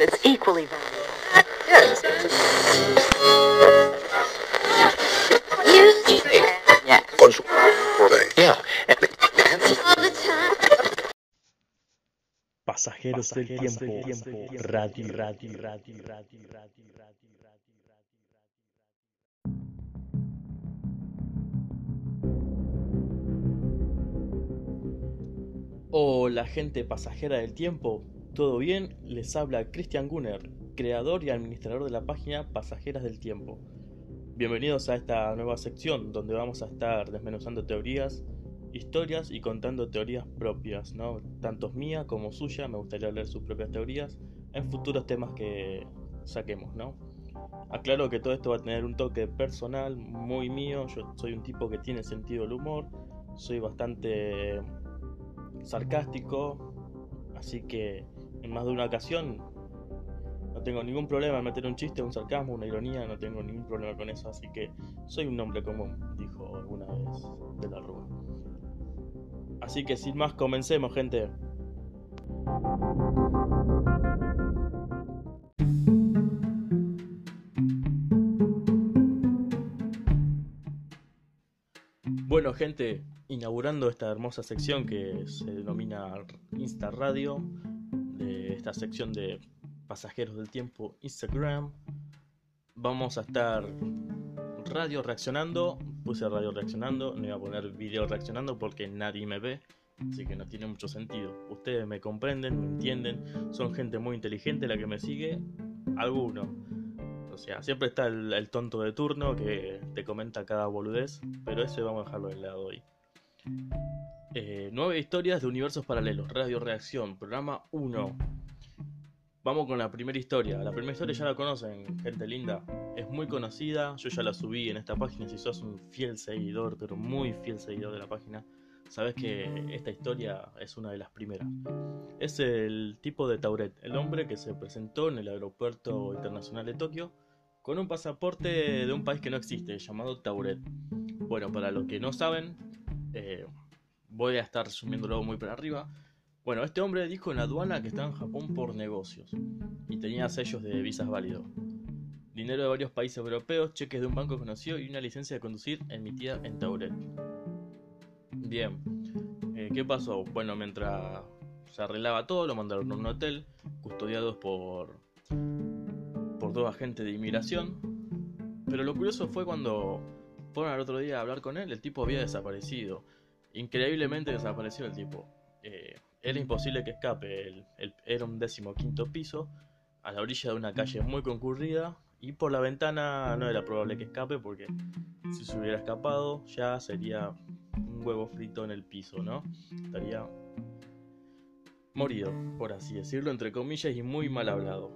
It's equally. Yeah. Pasajeros del tiempo, radio, radio, radio, radio, radio, radio, radio. Hola gente pasajera del tiempo, ¿todo bien? Les habla Christian Gunner, creador y administrador de la página Pasajeras del Tiempo. Bienvenidos a esta nueva sección donde vamos a estar desmenuzando teorías, historias y contando teorías propias, ¿no? Tanto mía como suya, me gustaría leer sus propias teorías en futuros temas que saquemos, ¿no? Aclaro que todo esto va a tener un toque personal, muy mío, yo soy un tipo que tiene sentido del humor, soy bastante sarcástico, así que en más de una ocasión no tengo ningún problema en meter un chiste, un sarcasmo, una ironía, no tengo ningún problema con eso, así que soy un hombre común, dijo alguna vez de la Rúa. Así que sin más, comencemos, gente. Bueno, gente, inaugurando esta hermosa sección que se denomina Insta Radio, de esta sección de pasajeros del tiempo Instagram, vamos a estar radio reaccionando. Puse radio reaccionando, no iba a poner video reaccionando porque nadie me ve, así que no tiene mucho sentido. Ustedes me comprenden, me entienden, son gente muy inteligente la que me sigue, alguno. O sea, siempre está el, el tonto de turno que te comenta cada boludez, pero ese vamos a dejarlo de lado hoy. Eh, nueve historias de universos paralelos, Radio Reacción, programa 1. Vamos con la primera historia. La primera historia ya la conocen, gente linda. Es muy conocida, yo ya la subí en esta página. Si sos un fiel seguidor, pero muy fiel seguidor de la página, sabes que esta historia es una de las primeras. Es el tipo de Tauret, el hombre que se presentó en el aeropuerto internacional de Tokio con un pasaporte de un país que no existe, llamado Tauret. Bueno, para los que no saben, eh, voy a estar resumiéndolo muy por arriba. Bueno, este hombre dijo en la aduana que estaba en Japón por negocios y tenía sellos de visas válidos. Dinero de varios países europeos, cheques de un banco conocido y una licencia de conducir emitida en Tauret. Bien, eh, ¿qué pasó? Bueno, mientras se arreglaba todo, lo mandaron a un hotel, custodiados por, por dos agentes de inmigración. Pero lo curioso fue cuando fueron al otro día a hablar con él, el tipo había desaparecido. Increíblemente desapareció el tipo. Eh, era imposible que escape. Era un décimo quinto piso, a la orilla de una calle muy concurrida. Y por la ventana no era probable que escape porque si se hubiera escapado ya sería un huevo frito en el piso, ¿no? Estaría morido, por así decirlo, entre comillas, y muy mal hablado.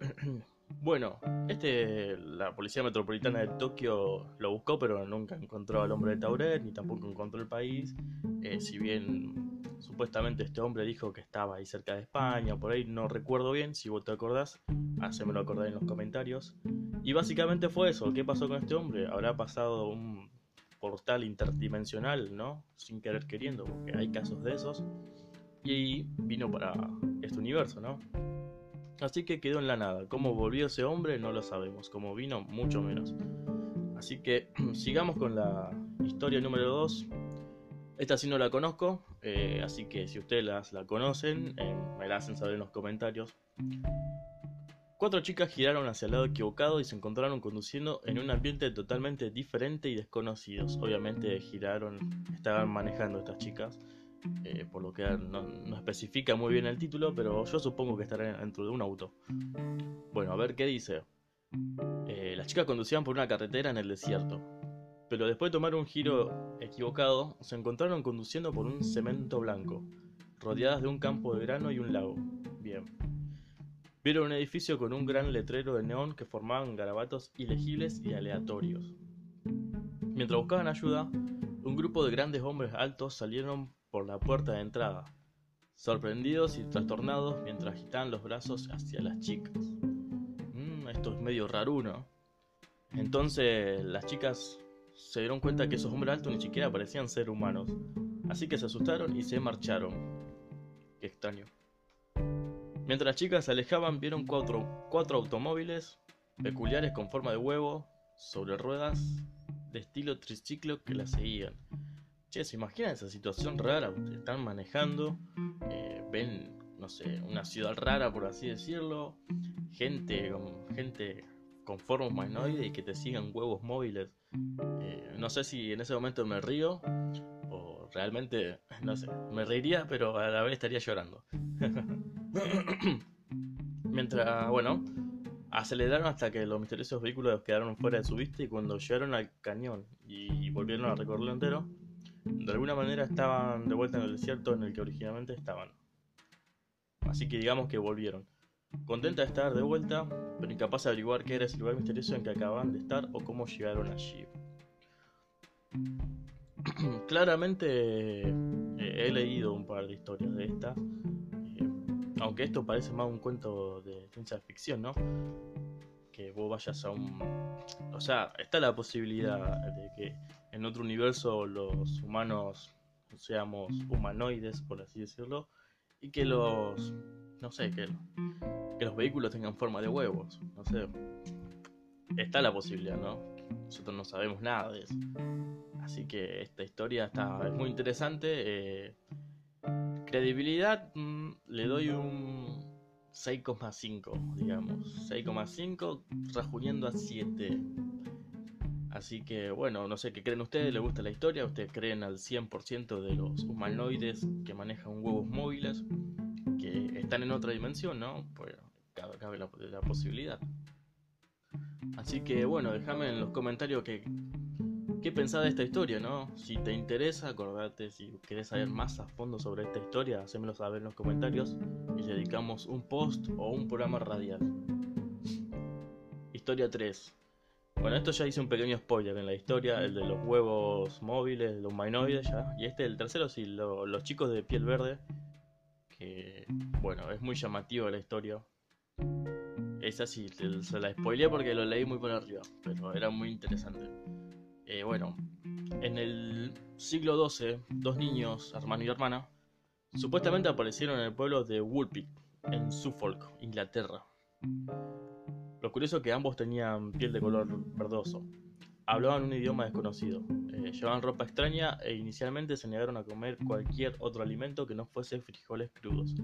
Bueno, este, la Policía Metropolitana de Tokio lo buscó, pero nunca encontró al hombre de Tauret, ni tampoco encontró el país. Eh, si bien supuestamente este hombre dijo que estaba ahí cerca de España, por ahí no recuerdo bien, si vos te acordás, hacémelo acordar en los comentarios. Y básicamente fue eso, ¿qué pasó con este hombre? Habrá pasado un portal interdimensional, ¿no? Sin querer queriendo, porque hay casos de esos. Y vino para este universo, ¿no? Así que quedó en la nada. ¿Cómo volvió ese hombre? No lo sabemos. ¿Cómo vino? Mucho menos. Así que sigamos con la historia número 2. Esta sí no la conozco, eh, así que si ustedes la conocen, eh, me la hacen saber en los comentarios. Cuatro chicas giraron hacia el lado equivocado y se encontraron conduciendo en un ambiente totalmente diferente y desconocidos. Obviamente giraron, estaban manejando estas chicas eh, por lo que no, especifica muy bien el título, pero yo supongo que estará dentro de un auto. Bueno, a ver qué dice. Eh, las chicas conducían por una carretera en el desierto, pero después de tomar un giro equivocado, se encontraron conduciendo por un cemento blanco, rodeadas de un campo de grano y un lago. Bien. Vieron un edificio con un gran letrero de neón que formaban garabatos ilegibles y aleatorios. Mientras buscaban ayuda, un grupo de grandes hombres altos salieron por la puerta de entrada, sorprendidos y trastornados mientras agitaban los brazos hacia las chicas. Mm, esto es medio raruno. Entonces las chicas se dieron cuenta que esos hombres altos ni siquiera parecían ser humanos, así que se asustaron y se marcharon. Qué extraño. Mientras las chicas se alejaban, vieron cuatro, cuatro automóviles peculiares con forma de huevo sobre ruedas de estilo triciclo que la seguían. Che, ¿se imaginan esa situación rara? Están manejando, eh, ven, no sé, una ciudad rara por así decirlo, gente con, gente con forma humanoide y que te sigan huevos móviles. Eh, no sé si en ese momento me río o realmente, no sé, me reiría, pero a la vez estaría llorando. Mientras, bueno, aceleraron hasta que los misteriosos vehículos quedaron fuera de su vista y cuando llegaron al cañón y volvieron a recorrerlo entero, de alguna manera estaban de vuelta en el desierto en el que originalmente estaban. Así que digamos que volvieron. Contenta de estar de vuelta, pero incapaz de averiguar qué era ese lugar misterioso en que acababan de estar o cómo llegaron allí. Claramente eh, he leído un par de historias de esta, eh, aunque esto parece más un cuento de ciencia ficción, ¿no? Que vos vayas a un... O sea, está la posibilidad de que en otro universo los humanos seamos humanoides, por así decirlo, y que los... No sé, que, los vehículos tengan forma de huevos, no sé. Está la posibilidad, ¿no? Nosotros no sabemos nada de eso. Así que esta historia está muy interesante. Eh, credibilidad mm, le doy un 6,5, digamos. 6,5 rajuniendo a 7. Así que bueno, no sé qué creen ustedes, ¿les gusta la historia? ¿Ustedes creen al 100% de los humanoides que manejan huevos móviles? Que están en otra dimensión, ¿no? Pues cabe, la, la posibilidad. Así que bueno, déjame en los comentarios que qué pensás de esta historia, ¿no? Si te interesa, acordate, si querés saber más a fondo sobre esta historia, hacémelo saber en los comentarios y dedicamos un post o un programa radial. Historia 3. Bueno, esto ya hice un pequeño spoiler en la historia, el de los huevos móviles, los humanoides ya. Y este, el tercero, sí, los chicos de piel verde. Que, bueno, es muy llamativo la historia. Esa sí, se la spoileé porque lo leí muy por arriba, pero era muy interesante. Eh, bueno, en el siglo XII, dos niños, hermano y hermana, supuestamente aparecieron en el pueblo de Woolpit, en Suffolk, Inglaterra. Lo curioso es que ambos tenían piel de color verdoso. Hablaban un idioma desconocido, eh, llevaban ropa extraña e inicialmente se negaron a comer cualquier otro alimento que no fuese frijoles crudos.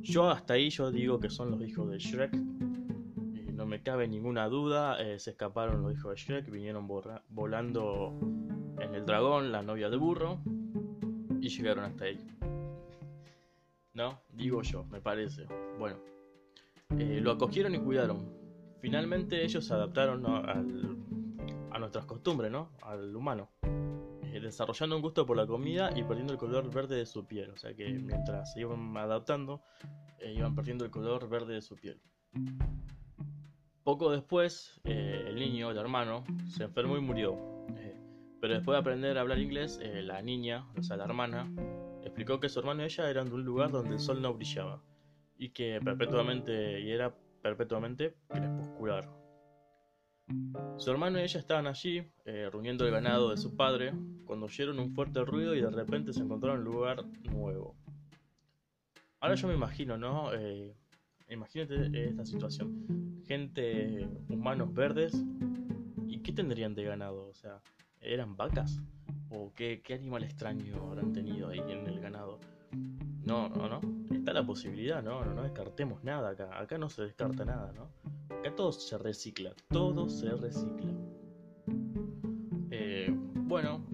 Yo hasta ahí yo digo que son los hijos de Shrek no me cabe ninguna duda, eh, se escaparon los hijos de Shrek, vinieron volando en el dragón, la novia de burro, y llegaron hasta ahí. ¿No? Digo yo, me parece. Bueno, eh, lo acogieron y cuidaron. Finalmente ellos se adaptaron a nuestras costumbres, ¿no? Al humano. Eh, desarrollando un gusto por la comida y perdiendo el color verde de su piel. O sea que mientras se iban adaptando, iban perdiendo el color verde de su piel. Poco después, eh, el niño, el hermano, se enfermó y murió. Eh, pero después de aprender a hablar inglés, eh, la niña, o sea, la hermana, explicó que su hermano y ella eran de un lugar donde el sol no brillaba y que perpetuamente y era perpetuamente crepuscular. Su hermano y ella estaban allí, reuniendo el ganado de su padre, cuando oyeron un fuerte ruido y de repente se encontraron en un lugar nuevo. Ahora yo me imagino, ¿no? Imagínate esta situación. Gente, humanos verdes. ¿Y qué tendrían de ganado? O sea, ¿eran vacas? ¿O qué, animal extraño habrán tenido ahí en el ganado? No, no, no. Está la posibilidad, no, no, no descartemos nada acá. Acá no se descarta nada, ¿no? Acá todo se recicla. Todo se recicla. Eh, bueno.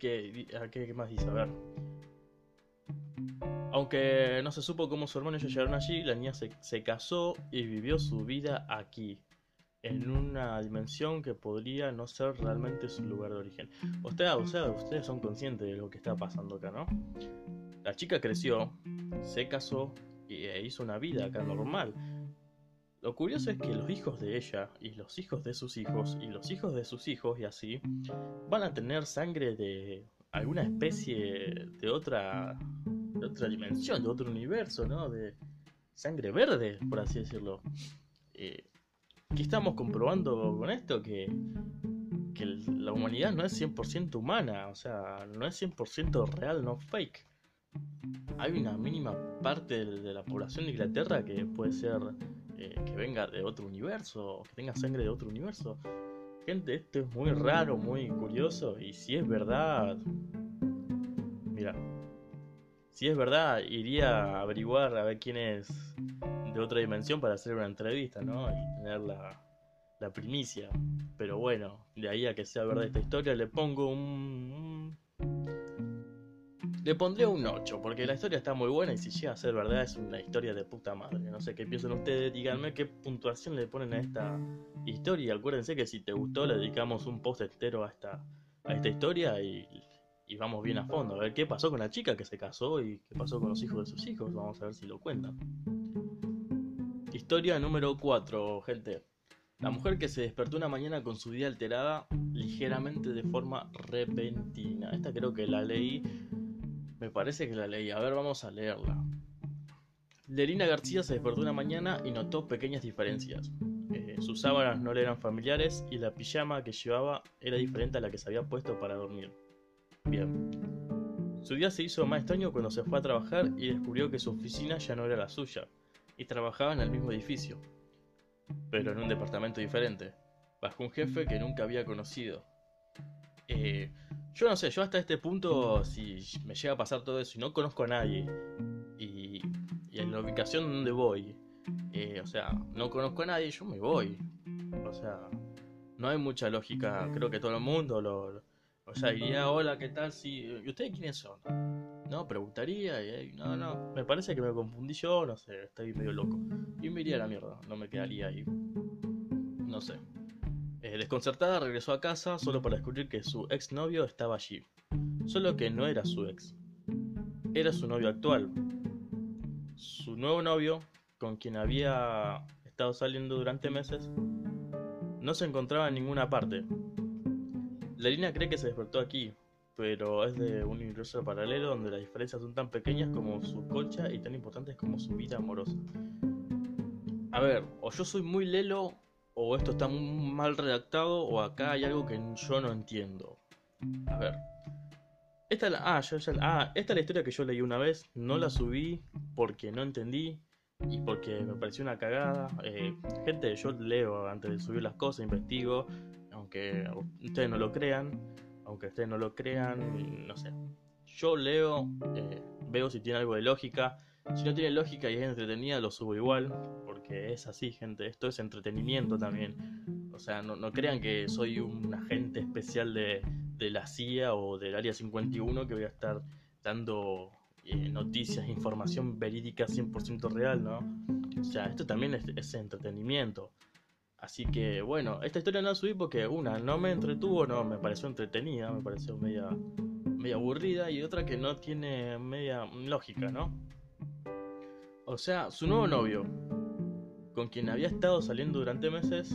¿qué, ¿Qué más dice? A ver. Aunque no se supo cómo su hermano y llegaron allí, la niña se, casó y vivió su vida aquí, en una dimensión que podría no ser realmente su lugar de origen. Usted, o sea, ustedes son conscientes de lo que está pasando acá, ¿no? La chica creció, se casó e hizo una vida acá normal. Lo curioso es que los hijos de ella y los hijos de sus hijos y los hijos de sus hijos y así van a tener sangre de alguna especie de otra dimensión, de otro universo, ¿no? De sangre verde, por así decirlo. Eh, ¿Qué estamos comprobando con esto? Que, que la humanidad no es 100% humana, o sea, no es 100% real, no fake. Hay una mínima parte de la población de Inglaterra que puede ser eh, que venga de otro universo, que tenga sangre de otro universo. Gente, esto es muy raro, muy curioso, y si es verdad, mira, si es verdad, iría a averiguar a ver quién es de otra dimensión para hacer una entrevista, ¿no? Y tener la, la primicia. Pero bueno, de ahí a que sea verdad esta historia, le pongo un le pondré un 8, porque la historia está muy buena y si llega a ser verdad es una historia de puta madre. No sé qué piensan ustedes, díganme qué puntuación le ponen a esta historia. Acuérdense que si te gustó le dedicamos un post entero a esta, a esta historia y, y vamos bien a fondo. A ver qué pasó con la chica que se casó y qué pasó con los hijos de sus hijos. Vamos a ver si lo cuentan. Historia número 4, gente. La mujer que se despertó una mañana con su vida alterada ligeramente de forma repentina. Esta creo que la leí me parece que la leí. A ver, vamos a leerla. Lerina García se despertó una mañana y notó pequeñas diferencias. Eh, sus sábanas no le eran familiares y la pijama que llevaba era diferente a la que se había puesto para dormir. Bien. Su día se hizo más extraño cuando se fue a trabajar y descubrió que su oficina ya no era la suya, y trabajaba en el mismo edificio, pero en un departamento diferente, bajo un jefe que nunca había conocido. Eh, yo no sé, yo hasta este punto, si me llega a pasar todo eso y no conozco a nadie, y, en la ubicación donde voy, eh, o sea, no conozco a nadie, yo me voy. O sea, no hay mucha lógica, creo que todo el mundo lo... o sea, diría, hola, ¿qué tal? Si, ¿Y ustedes quiénes son? No, preguntaría, y, no, no, me parece que me confundí yo, no sé, estoy medio loco. Y me iría a la mierda, no me quedaría ahí. No sé. Eh, desconcertada regresó a casa solo para descubrir que su exnovio estaba allí. Solo que no era su ex. Era su novio actual. Su nuevo novio, con quien había estado saliendo durante meses, no se encontraba en ninguna parte. La línea cree que se despertó aquí, pero es de un universo paralelo donde las diferencias son tan pequeñas como su colcha y tan importantes como su vida amorosa. A ver, o yo soy muy lelo o esto está mal redactado, o acá hay algo que yo no entiendo. A ver. Esta, ah, ah, esta es la historia que yo leí una vez, no la subí porque no entendí y porque me pareció una cagada. Eh, gente, yo leo antes de subir las cosas, investigo, aunque ustedes no lo crean, aunque ustedes no lo crean, no sé. Yo leo, eh, veo si tiene algo de lógica, si no tiene lógica y es entretenida, lo subo igual, es así, gente. Esto es entretenimiento también. O sea, no, crean que soy un agente especial de, la CIA o del Área 51 que voy a estar dando eh, noticias, información verídica 100% real, ¿no? O sea, esto también es, entretenimiento. Así que, bueno, esta historia no la subí porque una, no me entretuvo, no, me pareció entretenida, me pareció media, media aburrida y otra que no tiene media lógica, ¿no? O sea, su nuevo novio, con quien había estado saliendo durante meses,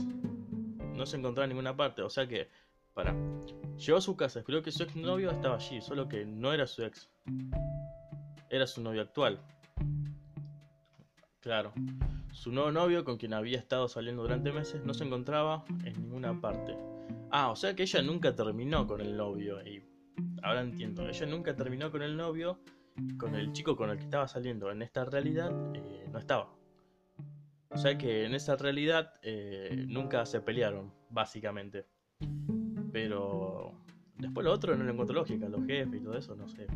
no se encontraba en ninguna parte. O sea que, para, llegó a su casa, creo que su ex novio estaba allí, solo que no era su ex. Era su novio actual. Claro. Su nuevo novio, con quien había estado saliendo durante meses, no se encontraba en ninguna parte. Ah, o sea que ella nunca terminó con el novio. Y ahora entiendo. Ella nunca terminó con el novio con el chico con el que estaba saliendo en esta realidad eh, no estaba. O sea que en esa realidad eh, nunca se pelearon, básicamente. Pero después lo otro no le encontró lógica, los jefes y todo eso, no sé.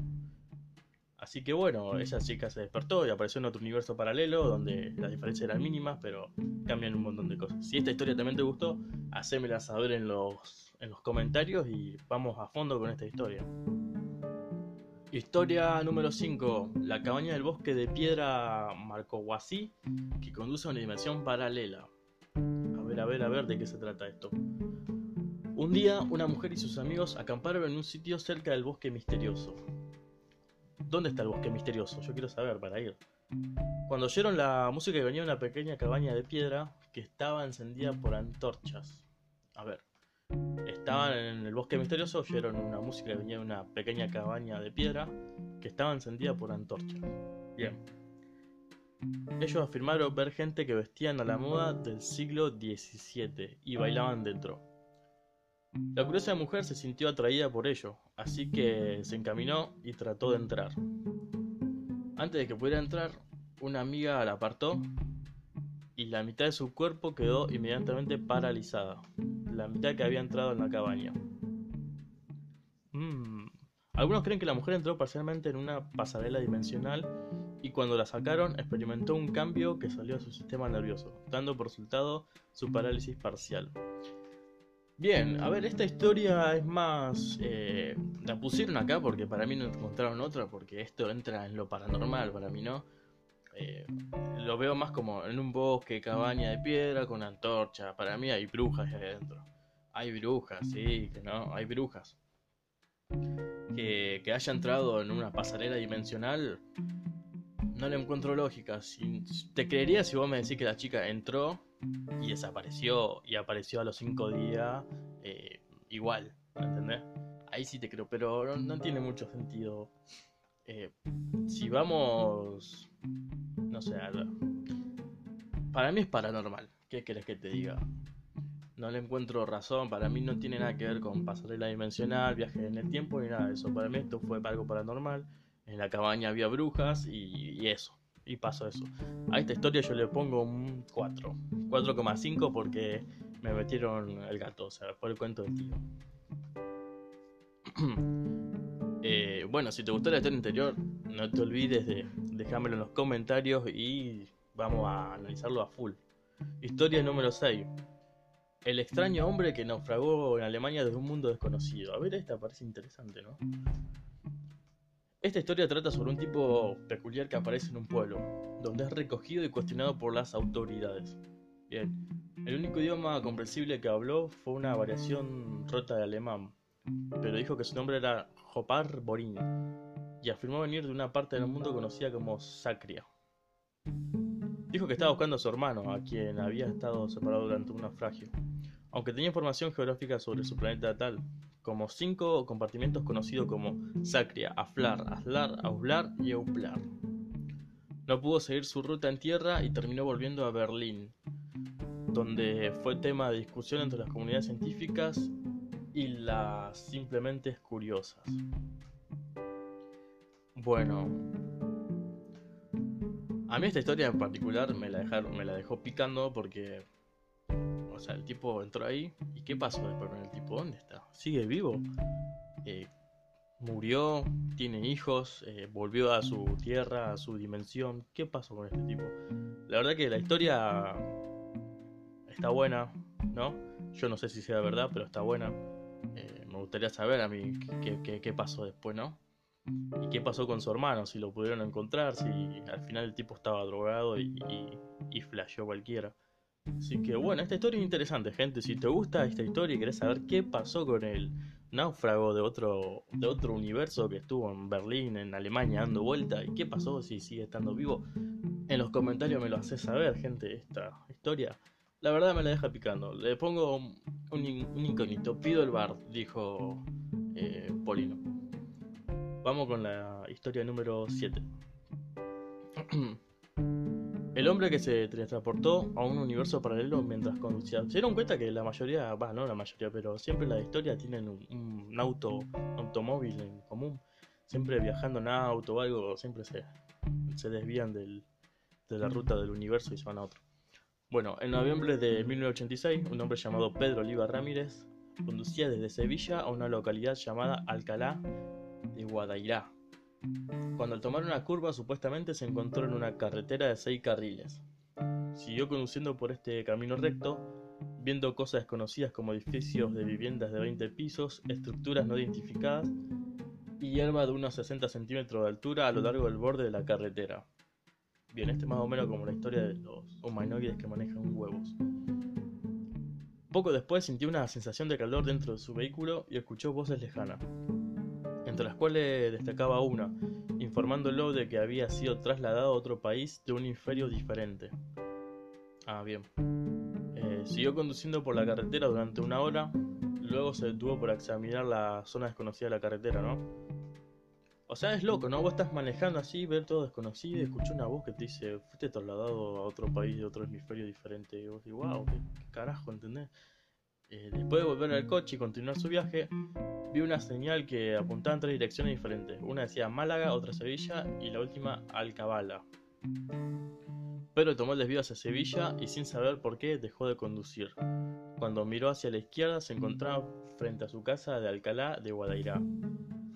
Así que bueno, esa chica se despertó y apareció en otro universo paralelo donde las diferencias eran mínimas, pero cambian un montón de cosas. Si esta historia también te gustó, hacémela saber en los, en los comentarios y vamos a fondo con esta historia. Historia número 5. La cabaña del bosque de piedra Marcohuasí que conduce a una dimensión paralela. A ver, a ver, a ver de qué se trata esto. Un día, una mujer y sus amigos acamparon en un sitio cerca del bosque misterioso. ¿Dónde está el bosque misterioso? Yo quiero saber para ir. Cuando oyeron la música venía una pequeña cabaña de piedra que estaba encendida por antorchas. A ver, Estaban en el bosque misterioso, oyeron una música que venía de una pequeña cabaña de piedra que estaba encendida por antorchas. Bien. Ellos afirmaron ver gente que vestían a la moda del siglo XVII y bailaban dentro. La curiosa mujer se sintió atraída por ello, así que se encaminó y trató de entrar. Antes de que pudiera entrar, una amiga la apartó y la mitad de su cuerpo quedó inmediatamente paralizada. La mitad que había entrado en la cabaña. Mm. Algunos creen que la mujer entró parcialmente en una pasarela dimensional y cuando la sacaron experimentó un cambio que salió a su sistema nervioso, dando por resultado su parálisis parcial. Bien, a ver, esta historia es más... Eh, la pusieron acá porque para mí no encontraron otra, porque esto entra en lo paranormal, para mí no. Eh, lo veo más como en un bosque, cabaña de piedra con antorcha. Para mí hay brujas ahí adentro. Hay brujas, sí, que no, hay brujas. Que, que haya entrado en una pasarela dimensional, no le encuentro lógica. te creería si vos me decís que la chica entró y desapareció y apareció a los cinco días eh, igual, ¿entendés? Ahí sí te creo, pero no, tiene mucho sentido. Eh, si vamos, no sé, para mí es paranormal. ¿Qué querés que te diga? No le encuentro razón, para mí no tiene nada que ver con pasarela dimensional, viaje en el tiempo ni nada de eso. Para mí esto fue algo paranormal. En la cabaña había brujas y eso y pasó eso. A esta historia yo le pongo un 4, 4,5 porque me metieron el gato, o sea, por el cuento del tío. Eh, bueno, si te gustó la historia anterior, no te olvides de dejármelo en los comentarios y vamos a analizarlo a full. Historia número 6. El extraño hombre que naufragó en Alemania desde un mundo desconocido. A ver, esta parece interesante, ¿no? Esta historia trata sobre un tipo peculiar que aparece en un pueblo, donde es recogido y cuestionado por las autoridades. Bien, el único idioma comprensible que habló fue una variación rota de alemán, pero dijo que su nombre era Jopar Borin y afirmó venir de una parte del mundo conocida como Sacria. Dijo que estaba buscando a su hermano, a quien había estado separado durante un naufragio, aunque tenía información geográfica sobre su planeta natal, como cinco compartimentos conocidos como Sacria, Aflar, Aslar, Auslar y Euplar. No pudo seguir su ruta en tierra y terminó volviendo a Berlín, donde fue tema de discusión entre las comunidades científicas y las simplemente curiosas. Bueno, a mí esta historia en particular me la, dejaron, me la dejó picando porque o sea, el tipo entró ahí. ¿Y qué pasó después con el tipo? ¿Dónde está? ¿Sigue vivo? Eh, murió, tiene hijos, eh, volvió a su tierra, a su dimensión. ¿Qué pasó con este tipo? La verdad que la historia está buena, ¿no? Yo no sé si sea verdad, pero está buena. Eh, me gustaría saber a mí qué, pasó después, ¿no? ¿Y qué pasó con su hermano? Si lo pudieron encontrar, si al final el tipo estaba drogado y, y, flasheó cualquiera. Así que bueno, esta historia es interesante, gente. Si te gusta esta historia y querés saber qué pasó con el náufrago de otro, de otro universo que estuvo en Berlín, en Alemania, dando vuelta, y qué pasó si sigue estando vivo, en los comentarios me lo haces saber, gente, esta historia. La verdad me la deja picando. Le pongo un, un incógnito. Pido el bar, dijo eh, Polino. Vamos con la historia número 7. El hombre que se transportó a un universo paralelo mientras conducía. Se dieron cuenta que la mayoría, va, no la mayoría, pero siempre la historia tienen un, auto, automóvil en común. Siempre viajando en auto o algo, siempre se, se desvían del, de la ruta del universo y se van a otro. Bueno, en noviembre de 1986, un hombre llamado Pedro Oliva Ramírez conducía desde Sevilla a una localidad llamada Alcalá de Guadairá, cuando al tomar una curva supuestamente se encontró en una carretera de seis carriles. Siguió conduciendo por este camino recto, viendo cosas desconocidas como edificios de viviendas de 20 pisos, estructuras no identificadas y hierba de unos 60 centímetros de altura a lo largo del borde de la carretera. Bien, este es más o menos como la historia de los humanoides que manejan huevos. Poco después sintió una sensación de calor dentro de su vehículo y escuchó voces lejanas entre las cuales destacaba una, informándolo de que había sido trasladado a otro país de un hemisferio diferente. Ah, bien. Eh, siguió conduciendo por la carretera durante una hora, luego se detuvo para examinar la zona desconocida de la carretera, ¿no? O sea, es loco, ¿no? Vos estás manejando así, ver todo desconocido y escuchás una voz que te dice, fuiste trasladado a otro país de otro hemisferio diferente. Y vos dices, wow, ¿qué, carajo, ¿entendés? Eh, después de volver al coche y continuar su viaje, vi una señal que apuntaba en tres direcciones diferentes. Una decía Málaga, otra Sevilla y la última Alcabala. Pedro tomó el desvío hacia Sevilla y sin saber por qué dejó de conducir. Cuando miró hacia la izquierda se encontraba frente a su casa de Alcalá de Guadairá.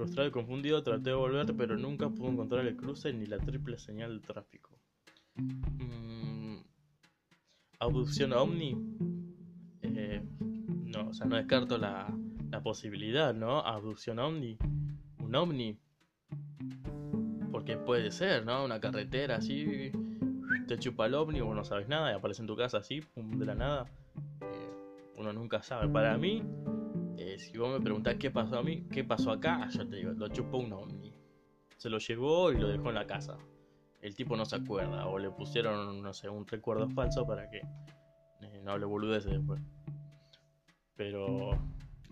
Frustrado y confundido traté de volver pero nunca pudo encontrar el cruce ni la triple señal de tráfico. Mm, ¿Abducción ovni? Eh, no, o sea, no descarto la, la posibilidad, ¿no? Abducción ovni. Un ovni. Porque puede ser, ¿no? Una carretera así te chupa el ovni, vos no sabes nada y aparece en tu casa así, pum, de la nada. Eh, uno nunca sabe. Para mí, eh, si vos me preguntás qué pasó a mí, qué pasó acá, yo te digo, lo chupó un ovni. Se lo llevó y lo dejó en la casa. El tipo no se acuerda, o le pusieron, no sé, un recuerdo falso para que eh, no hable boludeces después. Pero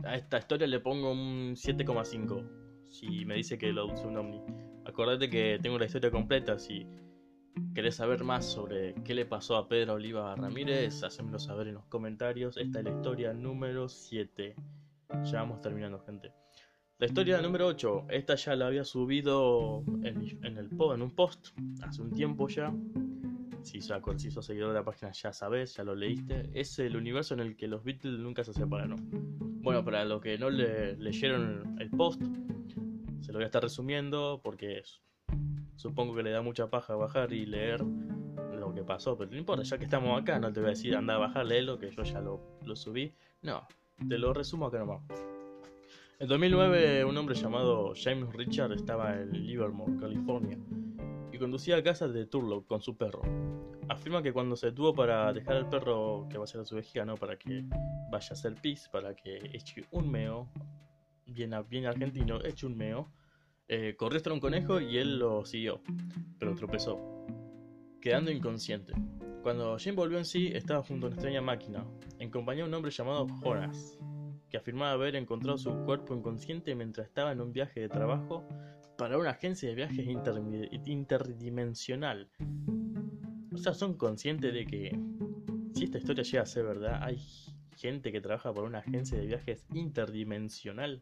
a esta historia le pongo un 7,5. Si me dice que lo usó un ovni. Acordate que tengo la historia completa. Si querés saber más sobre qué le pasó a Pedro Oliva Ramírez, hacémelo saber en los comentarios. Esta es la historia número 7. Ya vamos terminando, gente. La historia número 8. Esta ya la había subido en, en, el, en un post hace un tiempo ya. Si, si sos seguidor de la página ya sabes, ya lo leíste. Es el universo en el que los Beatles nunca se separaron. Bueno, para los que no le, leyeron el post, se lo voy a estar resumiendo porque es, Supongo que le da mucha paja bajar y leer lo que pasó, pero no importa, ya que estamos acá, no te voy a decir anda a bajar, léelo, que yo ya lo, subí. No, te lo resumo acá nomás. En 2009, un hombre llamado James Richard estaba en Livermore, California, y conducía a casa de Turlock con su perro. Afirma que cuando se detuvo para dejar al perro que va a ser su vejiga, ¿no? Para que vaya a hacer pis, para que eche un meo, bien, bien argentino, eche un meo, eh, corrió hasta un conejo y él lo siguió, pero tropezó, quedando inconsciente. Cuando Jim volvió en sí, estaba junto a una extraña máquina, en compañía de un hombre llamado Horace, que afirmaba haber encontrado su cuerpo inconsciente mientras estaba en un viaje de trabajo para una agencia de viajes interdimensional. O sea, son conscientes de que si esta historia llega a ser verdad, hay gente que trabaja por una agencia de viajes interdimensional.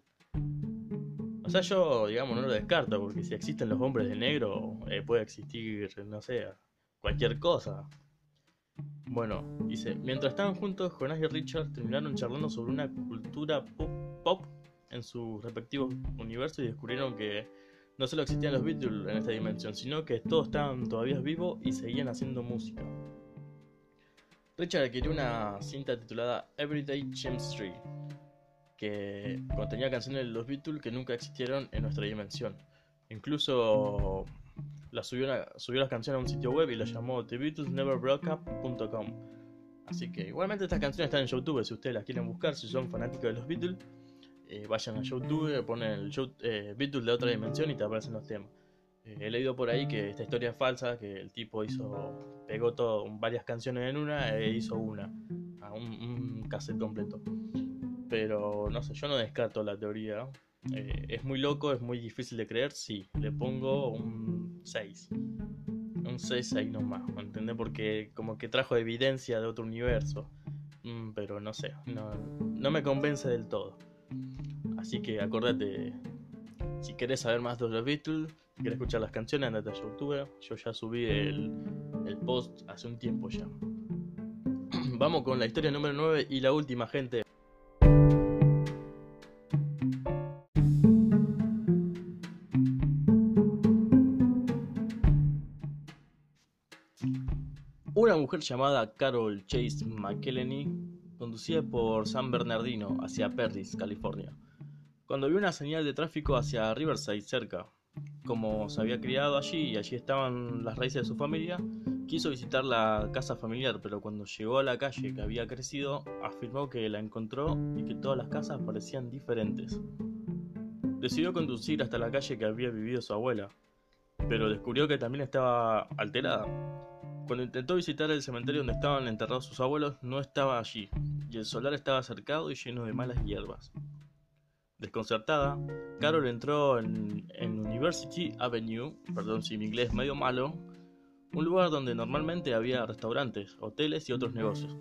O sea, yo, digamos, no lo descarto, porque si existen los hombres de negro, eh, puede existir, no sé, cualquier cosa. Bueno, dice, mientras estaban juntos, Jonas y Richard terminaron charlando sobre una cultura pop, pop en sus respectivos universos y descubrieron que no solo existían los Beatles en esta dimensión, sino que todos estaban todavía vivos y seguían haciendo música. Richard adquirió una cinta titulada Everyday Chemistry, que contenía canciones de los Beatles que nunca existieron en nuestra dimensión. Incluso la subió, las canciones a un sitio web y la llamó TheBeatlesNeverBrokeUp.com. Así que igualmente estas canciones están en YouTube, si ustedes las quieren buscar, si son fanáticos de los Beatles, eh, vayan a YouTube, ponen el eh, Beatles de otra dimensión y te aparecen los temas. Eh, he leído por ahí que esta historia es falsa, que el tipo hizo, pegó todo, varias canciones en una e hizo una, un, un cassette completo. Pero no sé, yo no descarto la teoría. Eh, es muy loco, es muy difícil de creer. Sí, le pongo un 6. Un 6 ahí nomás, ¿me entiendes? Porque como que trajo evidencia de otro universo. Mm, pero no sé, no, no me convence del todo. Así que acordate, si querés saber más de los Beatles, si querés escuchar las canciones, andate a YouTube. Yo ya subí el, el post hace un tiempo ya. Vamos con la historia número 9 y la última, gente. Mujer llamada Carol Chase McElhenney conducía por San Bernardino hacia Perris, California, cuando vio una señal de tráfico hacia Riverside cerca. Como se había criado allí y allí estaban las raíces de su familia, quiso visitar la casa familiar, pero cuando llegó a la calle que había crecido, afirmó que la encontró y que todas las casas parecían diferentes. Decidió conducir hasta la calle que había vivido su abuela, pero descubrió que también estaba alterada cuando intentó visitar el cementerio donde estaban enterrados sus abuelos, no estaba allí, y el solar estaba cercado y lleno de malas hierbas. Desconcertada, Carol entró en, University Avenue, perdón si mi inglés es medio malo, un lugar donde normalmente había restaurantes, hoteles y otros negocios.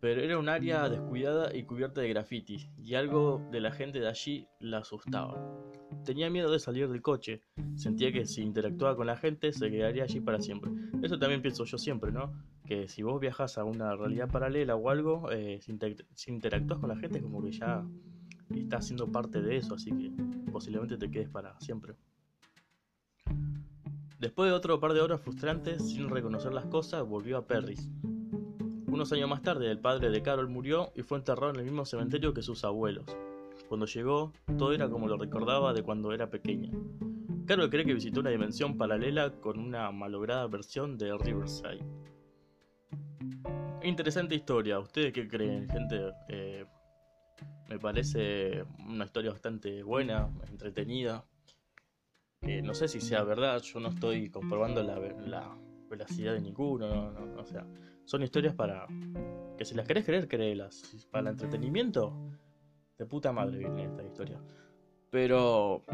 pero era un área descuidada y cubierta de grafitis, y algo de la gente de allí la asustaba. Tenía miedo de salir del coche, sentía que si interactuaba con la gente se quedaría allí para siempre. Eso también pienso yo siempre, ¿no? Que si vos viajas a una realidad paralela o algo, eh, si, si interactúas con la gente, como que ya estás siendo parte de eso, así que posiblemente te quedes para siempre. Después de otro par de horas frustrantes, sin reconocer las cosas, volvió a Perris, unos años más tarde, el padre de Carol murió y fue enterrado en el mismo cementerio que sus abuelos. Cuando llegó, todo era como lo recordaba de cuando era pequeña. Carol cree que visitó una dimensión paralela con una malograda versión de Riverside. Interesante historia. ¿Ustedes qué creen, gente? Eh, me parece una historia bastante buena, entretenida. no sé si sea verdad, yo no estoy comprobando la, la veracidad de ninguno, no, no, o sea, son historias para que si las querés creer, créelas. Para entretenimiento, de puta madre viene esta historia. Pero,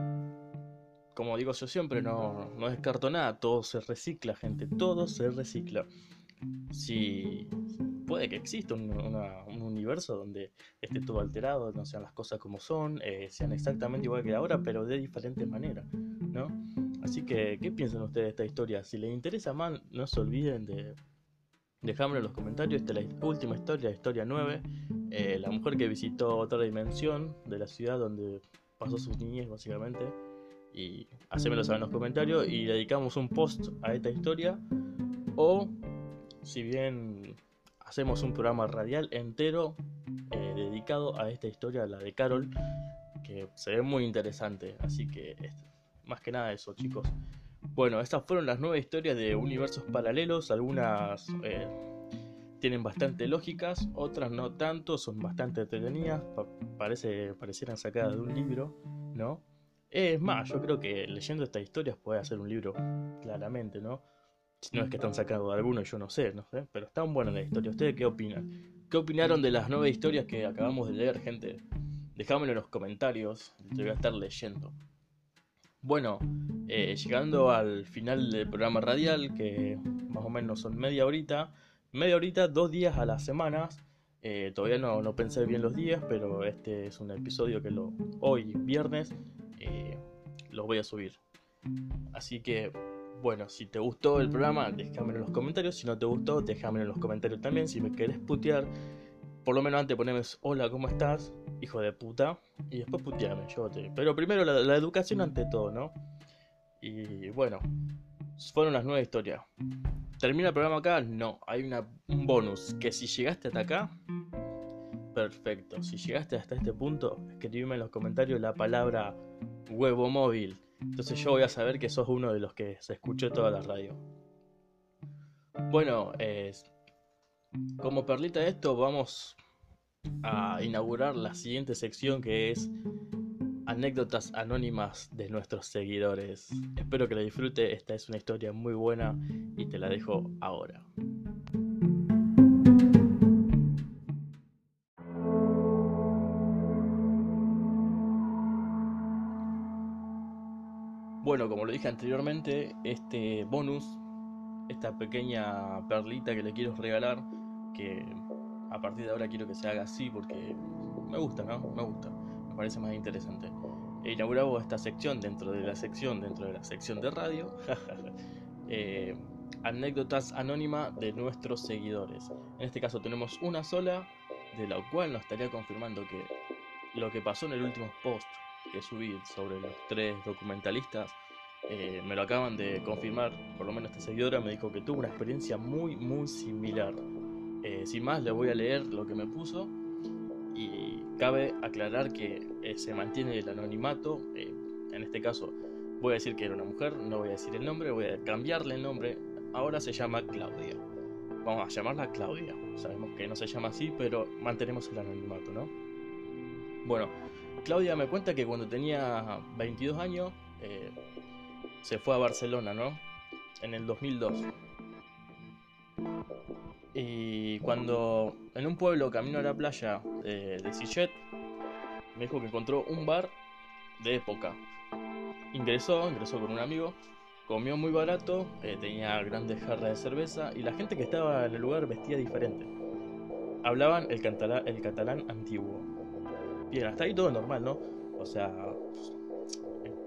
como digo yo siempre, no, no descarto nada, todo se recicla, gente, todo se recicla. Si puede que exista un, universo donde esté todo alterado, no sean las cosas como son, eh, sean exactamente igual que ahora, pero de diferente manera, ¿no? Así que, ¿qué piensan ustedes de esta historia? Si les interesa más, no se olviden de Dejadme en los comentarios, esta es la última historia, historia 9. Eh, la mujer que visitó otra dimensión de la ciudad donde pasó sus niñez básicamente. Y hacémelo saber en los comentarios y dedicamos un post a esta historia. O si bien hacemos un programa radial entero eh, dedicado a esta historia, la de Carol, que se ve muy interesante. Así que más que nada eso chicos. Bueno, estas fueron las nueve historias de universos paralelos. Algunas eh, tienen bastante lógicas, otras no tanto, son bastante entretenidas. parece, parecieran sacadas de un libro, ¿no? Es más, yo creo que leyendo estas historias puede hacer un libro, claramente, ¿no? Si no es que están sacados de alguno, yo no sé, no sé, pero están buenas las historias. ¿Ustedes qué opinan? ¿Qué opinaron de las nueve historias que acabamos de leer, gente? Dejámoslo en los comentarios, te voy a estar leyendo. Bueno, eh, llegando al final del programa radial, que más o menos son media horita, media horita, dos días a la semana. Eh, todavía no, no, pensé bien los días, pero este es un episodio que lo, hoy, viernes, eh, lo voy a subir. Así que, bueno, si te gustó el programa, déjamelo en los comentarios. Si no te gustó, déjamelo en los comentarios también. Si me querés putear, por lo menos antes poneme hola, ¿cómo estás? Hijo de puta. Y después puteame, yo te... Pero primero la, educación ante todo, ¿no? Y bueno, fueron las nueve historias. ¿Termina el programa acá? No, hay una, un bonus. Que si llegaste hasta acá, perfecto. Si llegaste hasta este punto, escribime en los comentarios la palabra huevo móvil. Entonces yo voy a saber que sos uno de los que se escuchó toda la radio. Bueno, eh, como perlita de esto, vamos a inaugurar la siguiente sección que es anécdotas anónimas de nuestros seguidores. Espero que la disfrute, esta es una historia muy buena y te la dejo ahora. Bueno, como lo dije anteriormente, este bonus, esta pequeña perlita que le quiero regalar, que a partir de ahora quiero que se haga así porque me gusta, ¿no? Me gusta, me parece más interesante. E inauguramos esta sección dentro de la sección, dentro de la sección de radio, eh, anécdotas anónimas de nuestros seguidores. En este caso tenemos una sola, de la cual nos estaría confirmando que lo que pasó en el último post que subí sobre los tres documentalistas eh, me lo acaban de confirmar, por lo menos esta seguidora me dijo que tuvo una experiencia muy muy similar. Eh, sin más, le voy a leer lo que me puso y cabe aclarar que eh, se mantiene el anonimato. Eh, en este caso, voy a decir que era una mujer, no voy a decir el nombre, voy a cambiarle el nombre. Ahora se llama Claudia. Vamos a llamarla Claudia. Sabemos que no se llama así, pero mantenemos el anonimato, ¿no? Bueno, Claudia me cuenta que cuando tenía 22 años se fue a Barcelona, ¿no? En el 2002. Y cuando en un pueblo camino a la playa de, de Sillet, me dijo que encontró un bar de época. Ingresó, ingresó con un amigo, comió muy barato, eh, tenía grandes jarras de cerveza y la gente que estaba en el lugar vestía diferente. hablaban el, el catalán antiguo. Bien, hasta ahí todo normal, ¿no? O sea,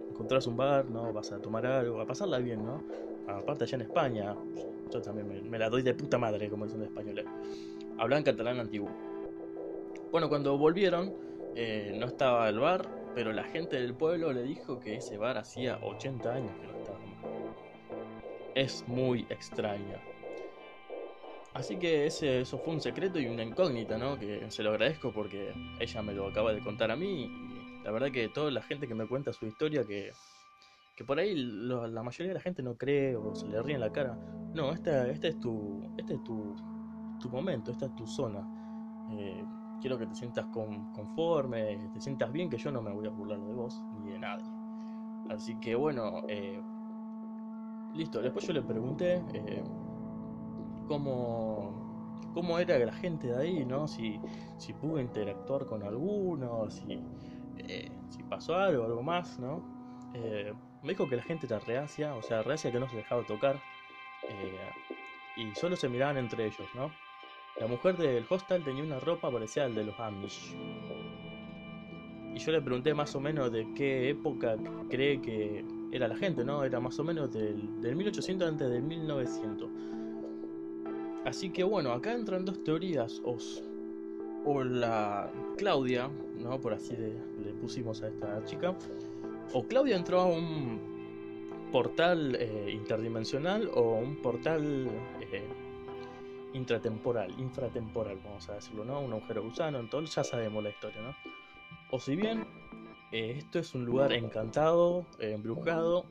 encontrás un bar, ¿no? Vas a tomar algo, a pasarla bien, ¿no? Aparte allá en España, yo también me, la doy de puta madre, como dicen los españoles. Hablaban catalán antiguo. Bueno, cuando volvieron, eh, no estaba el bar, pero la gente del pueblo le dijo que ese bar hacía 80 años que no estaba. Es muy extraña. Así que ese, eso fue un secreto y una incógnita, ¿no? Que se lo agradezco porque ella me lo acaba de contar a mí. Y la verdad que toda la gente que me cuenta su historia, que, que por ahí la mayoría de la gente no cree o se le ríe en la cara. No, esta, este es tu, este es tu, tu momento, esta es tu zona. Eh, quiero que te sientas conforme, te sientas bien, que yo no me voy a burlar de vos ni de nadie. Así que bueno, eh, listo. Después yo le pregunté eh, cómo, cómo era la gente de ahí, ¿no? Si, si pudo interactuar con alguno, si, si pasó algo, algo más, ¿no? Me dijo que la gente era reacia, o sea, reacia que no se dejaba tocar. y solo se miraban entre ellos, ¿no? La mujer del hostel tenía una ropa parecida al de los Amish. Y yo le pregunté más o menos de qué época cree que era la gente, ¿no? Era más o menos del, 1800 antes del 1900. Así que bueno, acá entran dos teorías. O, o la Claudia, ¿no? Por así le, pusimos a esta chica. O Claudia entró a un portal eh, interdimensional o un portal eh, intratemporal, infratemporal, vamos a decirlo, ¿no? Un agujero gusano, entonces ya sabemos la historia, ¿no? O si bien eh, esto es un lugar encantado, embrujado,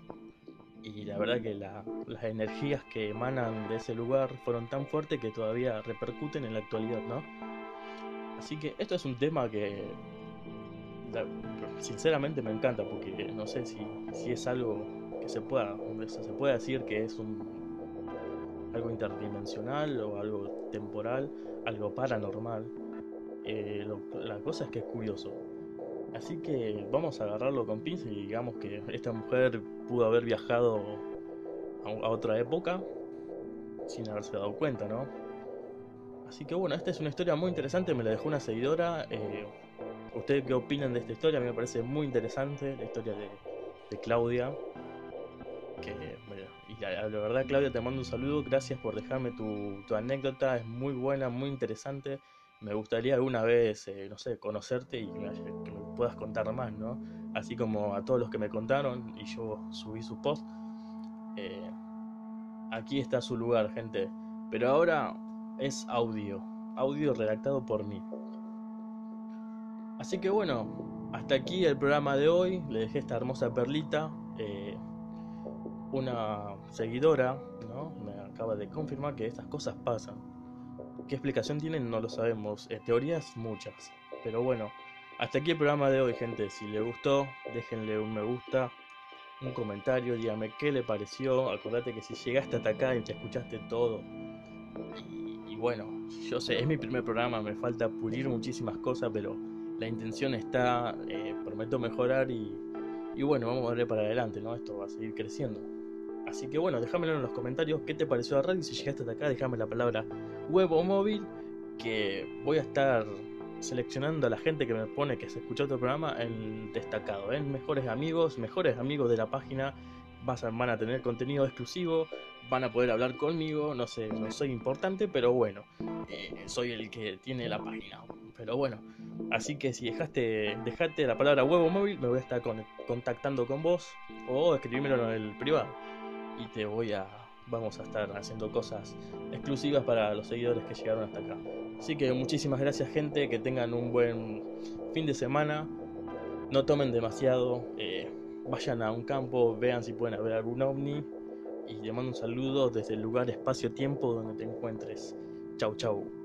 y la verdad que las energías que emanan de ese lugar fueron tan fuertes que todavía repercuten en la actualidad, ¿no? Así que esto es un tema que sinceramente me encanta porque no sé si, si es algo que se pueda, se puede decir que es un algo interdimensional o algo temporal, algo paranormal. Eh, la cosa es que es curioso. Así que vamos a agarrarlo con pinzas y digamos que esta mujer pudo haber viajado a, otra época sin haberse dado cuenta, ¿no? Así que bueno, esta es una historia muy interesante, me la dejó una seguidora. Eh, ¿Ustedes qué opinan de esta historia? A mí me parece muy interesante la historia de, Claudia. Y la, verdad, Claudia, te mando un saludo. Gracias por dejarme tu, anécdota. Es muy buena, muy interesante. Me gustaría alguna vez, eh, no sé, conocerte y que me, puedas contar más, ¿no? Así como a todos los que me contaron y yo subí su post. Eh, aquí está su lugar, gente. Pero ahora es audio. Audio redactado por mí. Así que bueno, hasta aquí el programa de hoy. Le dejé esta hermosa perlita. Eh, una seguidora ¿no? me acaba de confirmar que estas cosas pasan. ¿Qué explicación tienen? No lo sabemos. Eh, teorías muchas. Pero bueno, hasta aquí el programa de hoy, gente. Si le gustó, déjenle un me gusta, un comentario, dígame qué le pareció. Acordate que si llegaste hasta acá y te escuchaste todo. Y, bueno, yo sé, es mi primer programa, me falta pulir muchísimas cosas, pero la intención está, eh, prometo mejorar y, y bueno, vamos a ver para adelante, ¿no? Esto va a seguir creciendo. Así que bueno, déjamelo en los comentarios qué te pareció la radio. Si llegaste hasta acá, déjame la palabra web o móvil. Que voy a estar seleccionando a la gente que me pone que se escuchó otro programa en destacado. ¿eh? mejores amigos, mejores amigos de la página. van a tener contenido exclusivo. Van a poder hablar conmigo. No sé, no soy importante, pero bueno. Eh, soy el que tiene la página. Pero bueno. Así que si dejaste, dejaste la palabra web o móvil, me voy a estar contactando con vos. O escribímelo en el privado y te voy a vamos a estar haciendo cosas exclusivas para los seguidores que llegaron hasta acá. Así que muchísimas gracias gente, que tengan un buen fin de semana, no tomen demasiado, eh, vayan a un campo, vean si pueden ver algún ovni y te mando un saludo desde el lugar espacio-tiempo donde te encuentres. Chau chau.